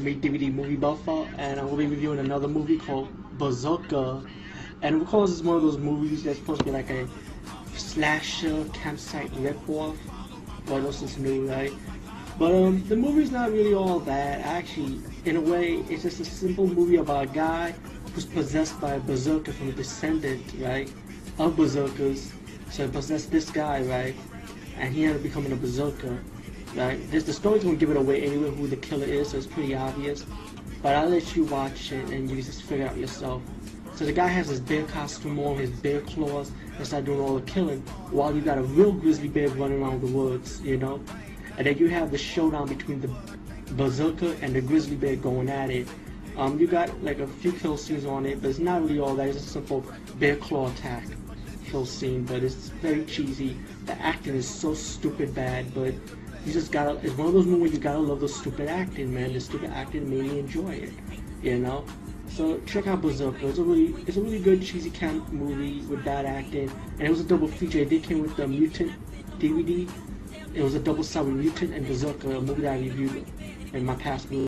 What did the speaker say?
me DVD movie buffer, and I will be reviewing another movie called Berserker. And because it's one of those movies that's supposed to be like a slasher campsite ripoff, what else is new, right? But um, the movie's not really all that. Actually, in a way, it's just a simple movie about a guy who's possessed by a berserker from a descendant, right, of berserkers. So he possessed this guy, right, and he ended up becoming a berserker. Right? This, the story's gonna give it away anyway who the killer is, so it's pretty obvious. But I'll let you watch it and you just figure it out yourself. So the guy has his bear costume on, his bear claws, and start doing all the killing, while you got a real grizzly bear running around the woods, you know? And then you have the showdown between the berserker and the grizzly bear going at it. Um, you got like a few kill scenes on it, but it's not really all that. It's a simple bear claw attack kill scene, but it's very cheesy. The acting is so stupid bad, but you just gotta. It's one of those movies you gotta love the stupid acting, man. The stupid acting made me enjoy it, you know. So check out Berserker. It's a really, it's a really good cheesy camp movie with bad acting, and it was a double feature. It did came with the Mutant DVD. It was a double side with Mutant and Berserker, a uh, movie that I reviewed in my past movie.